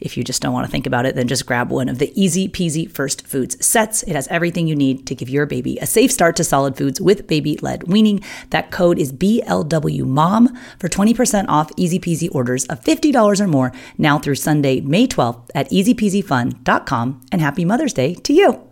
if you just don't want to think about it, then just grab one of the ezpz first foods sets. It has everything you need to give your baby a safe start to solid foods with baby led weaning. That code is BLWMOM for 20% off ezpz orders of $50 or more now through Sunday, May 12th at ezpzfun.com. And happy Mother's Day to you.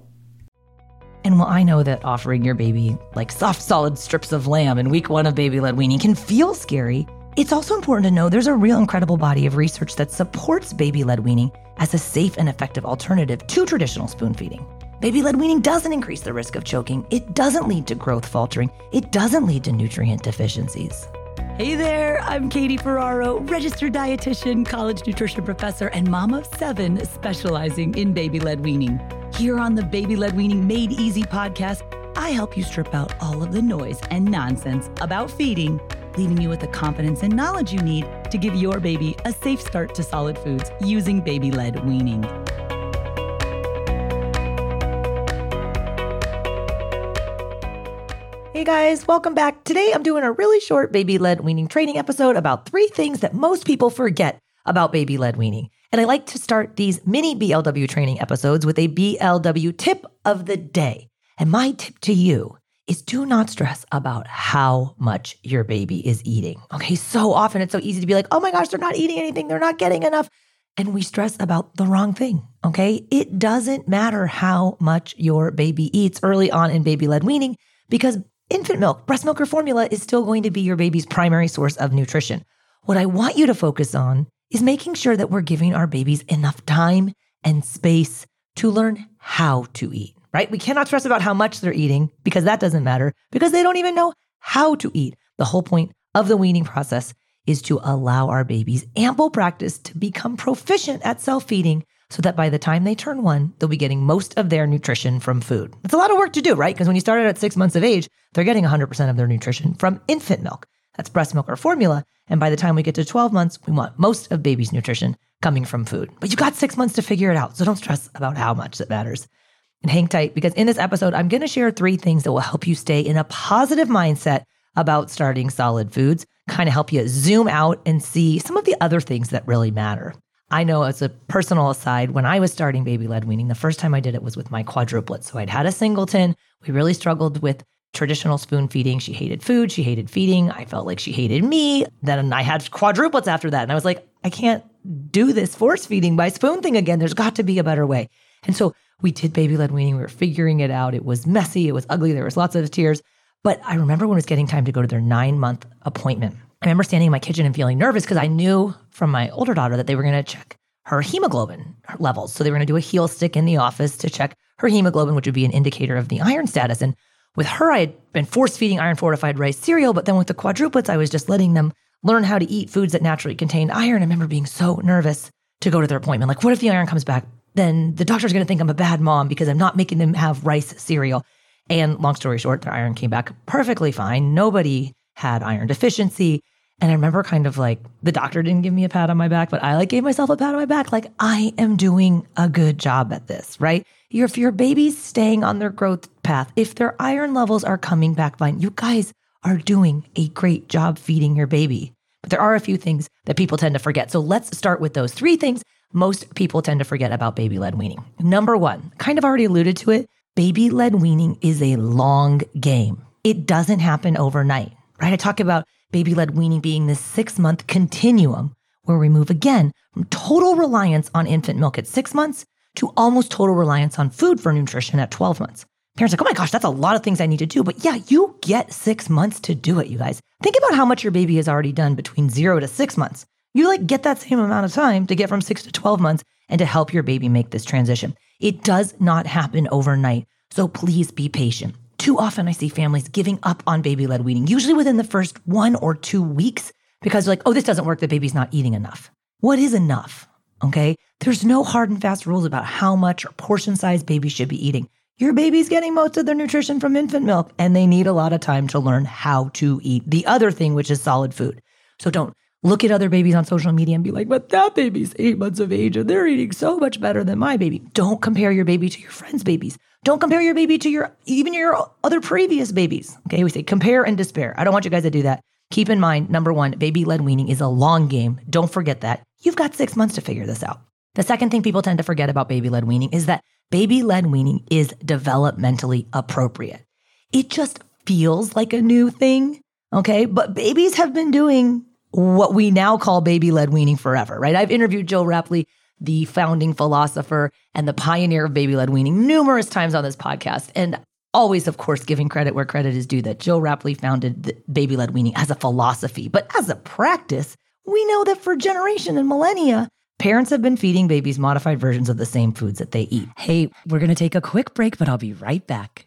And while I know that offering your baby like soft, solid strips of lamb in week one of baby led weaning can feel scary, it's also important to know there's a real incredible body of research that supports baby led weaning as a safe and effective alternative to traditional spoon feeding. Baby led weaning doesn't increase the risk of choking, it doesn't lead to growth faltering, it doesn't lead to nutrient deficiencies. Hey there, I'm Katie Ferraro, registered dietitian, college nutrition professor, and mom of seven specializing in baby led weaning. Here on the Baby Led Weaning Made Easy podcast, I help you strip out all of the noise and nonsense about feeding leaving you with the confidence and knowledge you need to give your baby a safe start to solid foods using baby led weaning. Hey guys, welcome back. Today I'm doing a really short baby led weaning training episode about three things that most people forget about baby led weaning. And I like to start these mini BLW training episodes with a BLW tip of the day. And my tip to you is do not stress about how much your baby is eating. Okay, so often it's so easy to be like, oh my gosh, they're not eating anything, they're not getting enough. And we stress about the wrong thing. Okay, it doesn't matter how much your baby eats early on in baby led weaning because infant milk, breast milk, or formula is still going to be your baby's primary source of nutrition. What I want you to focus on is making sure that we're giving our babies enough time and space to learn how to eat right? We cannot stress about how much they're eating because that doesn't matter because they don't even know how to eat. The whole point of the weaning process is to allow our babies ample practice to become proficient at self feeding so that by the time they turn one, they'll be getting most of their nutrition from food. It's a lot of work to do, right? Because when you started at six months of age, they're getting 100% of their nutrition from infant milk. That's breast milk or formula. And by the time we get to 12 months, we want most of baby's nutrition coming from food. But you got six months to figure it out. So don't stress about how much that matters and hang tight because in this episode, I'm going to share three things that will help you stay in a positive mindset about starting solid foods, kind of help you zoom out and see some of the other things that really matter. I know as a personal aside, when I was starting baby led weaning, the first time I did it was with my quadruplet. So I'd had a singleton. We really struggled with traditional spoon feeding. She hated food. She hated feeding. I felt like she hated me. Then I had quadruplets after that. And I was like, I can't do this force feeding by spoon thing again. There's got to be a better way. And so we did baby led weaning. We were figuring it out. It was messy. It was ugly. There was lots of tears. But I remember when it was getting time to go to their nine month appointment. I remember standing in my kitchen and feeling nervous because I knew from my older daughter that they were going to check her hemoglobin levels. So they were going to do a heel stick in the office to check her hemoglobin, which would be an indicator of the iron status. And with her, I had been force feeding iron fortified rice cereal. But then with the quadruplets, I was just letting them learn how to eat foods that naturally contained iron. I remember being so nervous to go to their appointment. Like, what if the iron comes back then the doctor's going to think I'm a bad mom because I'm not making them have rice cereal. And long story short, their iron came back perfectly fine. Nobody had iron deficiency. And I remember kind of like the doctor didn't give me a pat on my back, but I like gave myself a pat on my back. Like I am doing a good job at this, right? If your baby's staying on their growth path, if their iron levels are coming back fine, you guys are doing a great job feeding your baby. But there are a few things that people tend to forget. So let's start with those three things most people tend to forget about baby led weaning. Number one, kind of already alluded to it, baby led weaning is a long game. It doesn't happen overnight, right? I talk about baby led weaning being this six month continuum where we move again from total reliance on infant milk at six months to almost total reliance on food for nutrition at 12 months. Parents like, oh my gosh, that's a lot of things I need to do. But yeah, you get six months to do it, you guys. Think about how much your baby has already done between zero to six months. You like get that same amount of time to get from six to 12 months and to help your baby make this transition. It does not happen overnight. So please be patient. Too often I see families giving up on baby led weaning, usually within the first one or two weeks, because like, oh, this doesn't work. The baby's not eating enough. What is enough? Okay. There's no hard and fast rules about how much or portion size babies should be eating. Your baby's getting most of their nutrition from infant milk, and they need a lot of time to learn how to eat the other thing, which is solid food. So don't look at other babies on social media and be like, but that baby's eight months of age and they're eating so much better than my baby. Don't compare your baby to your friend's babies. Don't compare your baby to your even your other previous babies. Okay, we say compare and despair. I don't want you guys to do that. Keep in mind, number one, baby led weaning is a long game. Don't forget that. You've got six months to figure this out. The second thing people tend to forget about baby led weaning is that baby led weaning is developmentally appropriate. It just feels like a new thing. Okay. But babies have been doing what we now call baby led weaning forever, right? I've interviewed Joe Rapley, the founding philosopher and the pioneer of baby led weaning, numerous times on this podcast. And always, of course, giving credit where credit is due that Joe Rapley founded baby led weaning as a philosophy. But as a practice, we know that for generation and millennia, parents have been feeding babies modified versions of the same foods that they eat. Hey, we're going to take a quick break, but I'll be right back.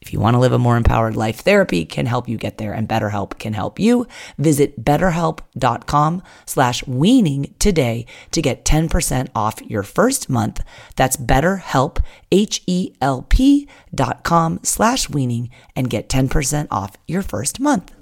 if you want to live a more empowered life, therapy can help you get there and BetterHelp can help you. Visit betterhelp.com slash weaning today to get 10% off your first month. That's betterhelp, H-E-L-P dot com slash weaning and get 10% off your first month.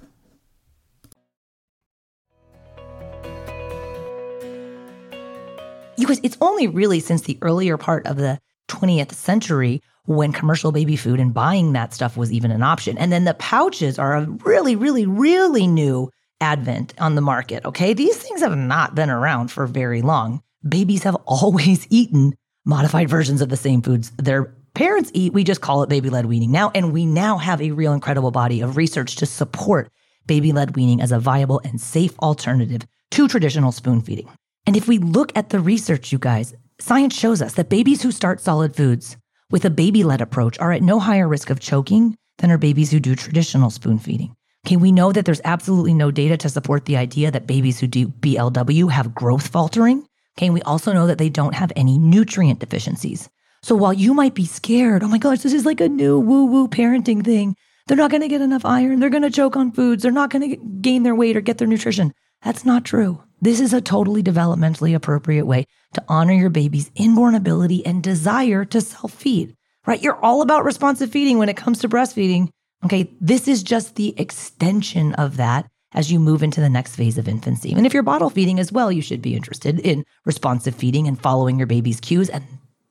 You guys, it's only really since the earlier part of the 20th century when commercial baby food and buying that stuff was even an option. And then the pouches are a really, really, really new advent on the market. Okay. These things have not been around for very long. Babies have always eaten modified versions of the same foods their parents eat. We just call it baby led weaning now. And we now have a real incredible body of research to support baby led weaning as a viable and safe alternative to traditional spoon feeding. And if we look at the research, you guys, science shows us that babies who start solid foods with a baby led approach are at no higher risk of choking than are babies who do traditional spoon feeding. Okay, we know that there's absolutely no data to support the idea that babies who do BLW have growth faltering. Okay, we also know that they don't have any nutrient deficiencies. So while you might be scared, oh my gosh, this is like a new woo woo parenting thing. They're not going to get enough iron. They're going to choke on foods. They're not going to gain their weight or get their nutrition. That's not true. This is a totally developmentally appropriate way to honor your baby's inborn ability and desire to self feed, right? You're all about responsive feeding when it comes to breastfeeding. Okay. This is just the extension of that as you move into the next phase of infancy. And if you're bottle feeding as well, you should be interested in responsive feeding and following your baby's cues. And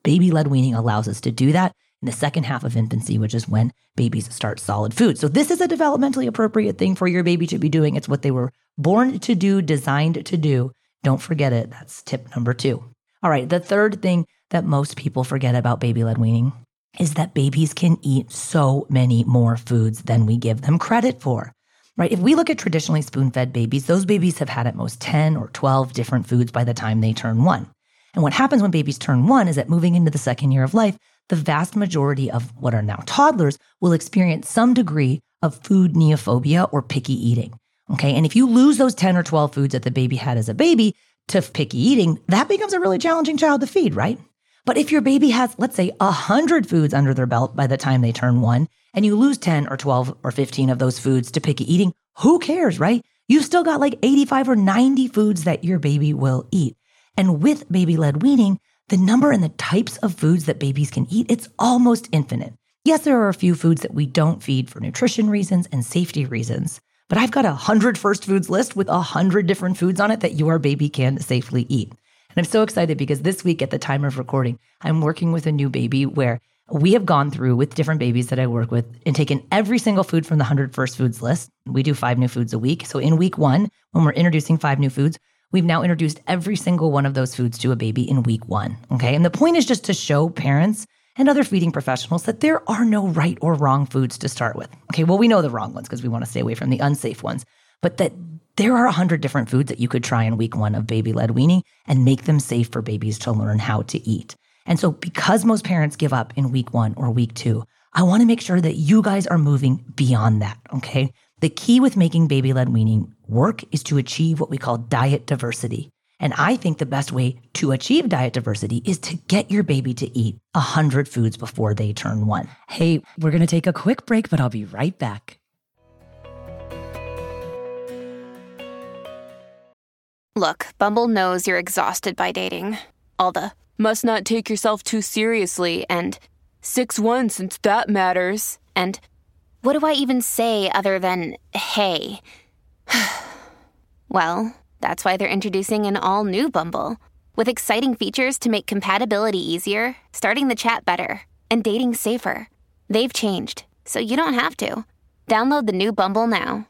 baby led weaning allows us to do that in the second half of infancy, which is when babies start solid food. So, this is a developmentally appropriate thing for your baby to be doing. It's what they were born to do, designed to do. Don't forget it. That's tip number two. All right, the third thing that most people forget about baby led weaning is that babies can eat so many more foods than we give them credit for. Right? If we look at traditionally spoon fed babies, those babies have had at most 10 or 12 different foods by the time they turn one. And what happens when babies turn one is that moving into the second year of life, the vast majority of what are now toddlers will experience some degree of food neophobia or picky eating. Okay. And if you lose those 10 or 12 foods that the baby had as a baby to picky eating, that becomes a really challenging child to feed, right? But if your baby has, let's say, 100 foods under their belt by the time they turn one, and you lose 10 or 12 or 15 of those foods to picky eating, who cares, right? You've still got like 85 or 90 foods that your baby will eat. And with baby led weaning, the number and the types of foods that babies can eat, it's almost infinite. Yes, there are a few foods that we don't feed for nutrition reasons and safety reasons, but I've got a hundred first foods list with a hundred different foods on it that your baby can safely eat. And I'm so excited because this week at the time of recording, I'm working with a new baby where we have gone through with different babies that I work with and taken every single food from the 100 first foods list. We do five new foods a week. So in week one, when we're introducing five new foods, we've now introduced every single one of those foods to a baby in week one. Okay. And the point is just to show parents and other feeding professionals that there are no right or wrong foods to start with. Okay, well, we know the wrong ones because we want to stay away from the unsafe ones, but that there are 100 different foods that you could try in week one of baby led weaning and make them safe for babies to learn how to eat. And so, because most parents give up in week one or week two, I want to make sure that you guys are moving beyond that. Okay. The key with making baby led weaning work is to achieve what we call diet diversity. And I think the best way to achieve diet diversity is to get your baby to eat 100 foods before they turn one. Hey, we're going to take a quick break, but I'll be right back. Look, Bumble knows you're exhausted by dating. All the must not take yourself too seriously and 6 1 since that matters. And what do I even say other than hey? well, that's why they're introducing an all new Bumble with exciting features to make compatibility easier, starting the chat better, and dating safer. They've changed, so you don't have to. Download the new Bumble now.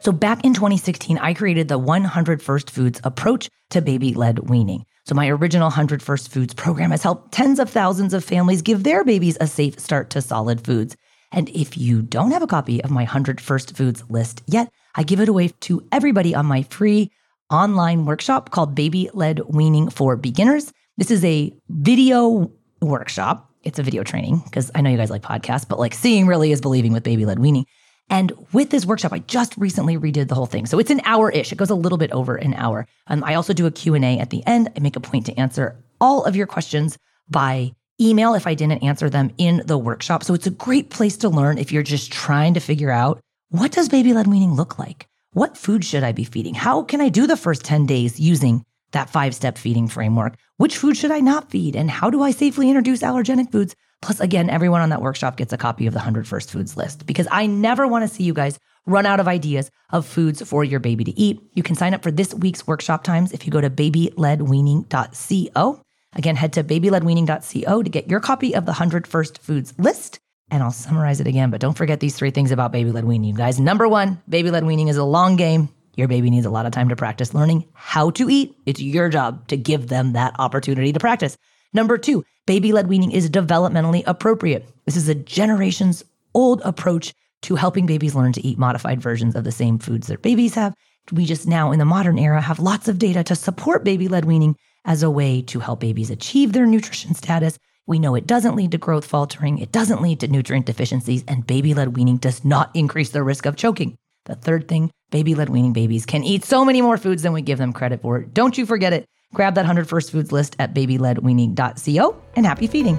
So, back in 2016, I created the 100 First Foods approach to baby led weaning. So, my original 100 First Foods program has helped tens of thousands of families give their babies a safe start to solid foods. And if you don't have a copy of my 100 First Foods list yet, I give it away to everybody on my free online workshop called Baby Led Weaning for Beginners. This is a video workshop. It's a video training because I know you guys like podcasts, but like seeing really is believing with baby led weaning. And with this workshop, I just recently redid the whole thing. So it's an hour ish. It goes a little bit over an hour. Um, I also do a Q&A at the end. I make a point to answer all of your questions by email if I didn't answer them in the workshop. So it's a great place to learn if you're just trying to figure out what does baby led weaning look like? What food should I be feeding? How can I do the first 10 days using that five step feeding framework? Which food should I not feed? And how do I safely introduce allergenic foods? Plus, again, everyone on that workshop gets a copy of the 100 First Foods list because I never want to see you guys run out of ideas of foods for your baby to eat. You can sign up for this week's workshop times if you go to babyledweaning.co. Again, head to babyledweaning.co to get your copy of the 100 First Foods list. And I'll summarize it again, but don't forget these three things about baby led weaning, guys. Number one, baby led weaning is a long game. Your baby needs a lot of time to practice learning how to eat. It's your job to give them that opportunity to practice. Number two, baby led weaning is developmentally appropriate. This is a generations old approach to helping babies learn to eat modified versions of the same foods their babies have. We just now, in the modern era, have lots of data to support baby led weaning as a way to help babies achieve their nutrition status. We know it doesn't lead to growth faltering, it doesn't lead to nutrient deficiencies, and baby led weaning does not increase the risk of choking. The third thing, baby led weaning babies can eat so many more foods than we give them credit for. Don't you forget it. Grab that 100 First Foods list at babyledweaning.co and happy feeding.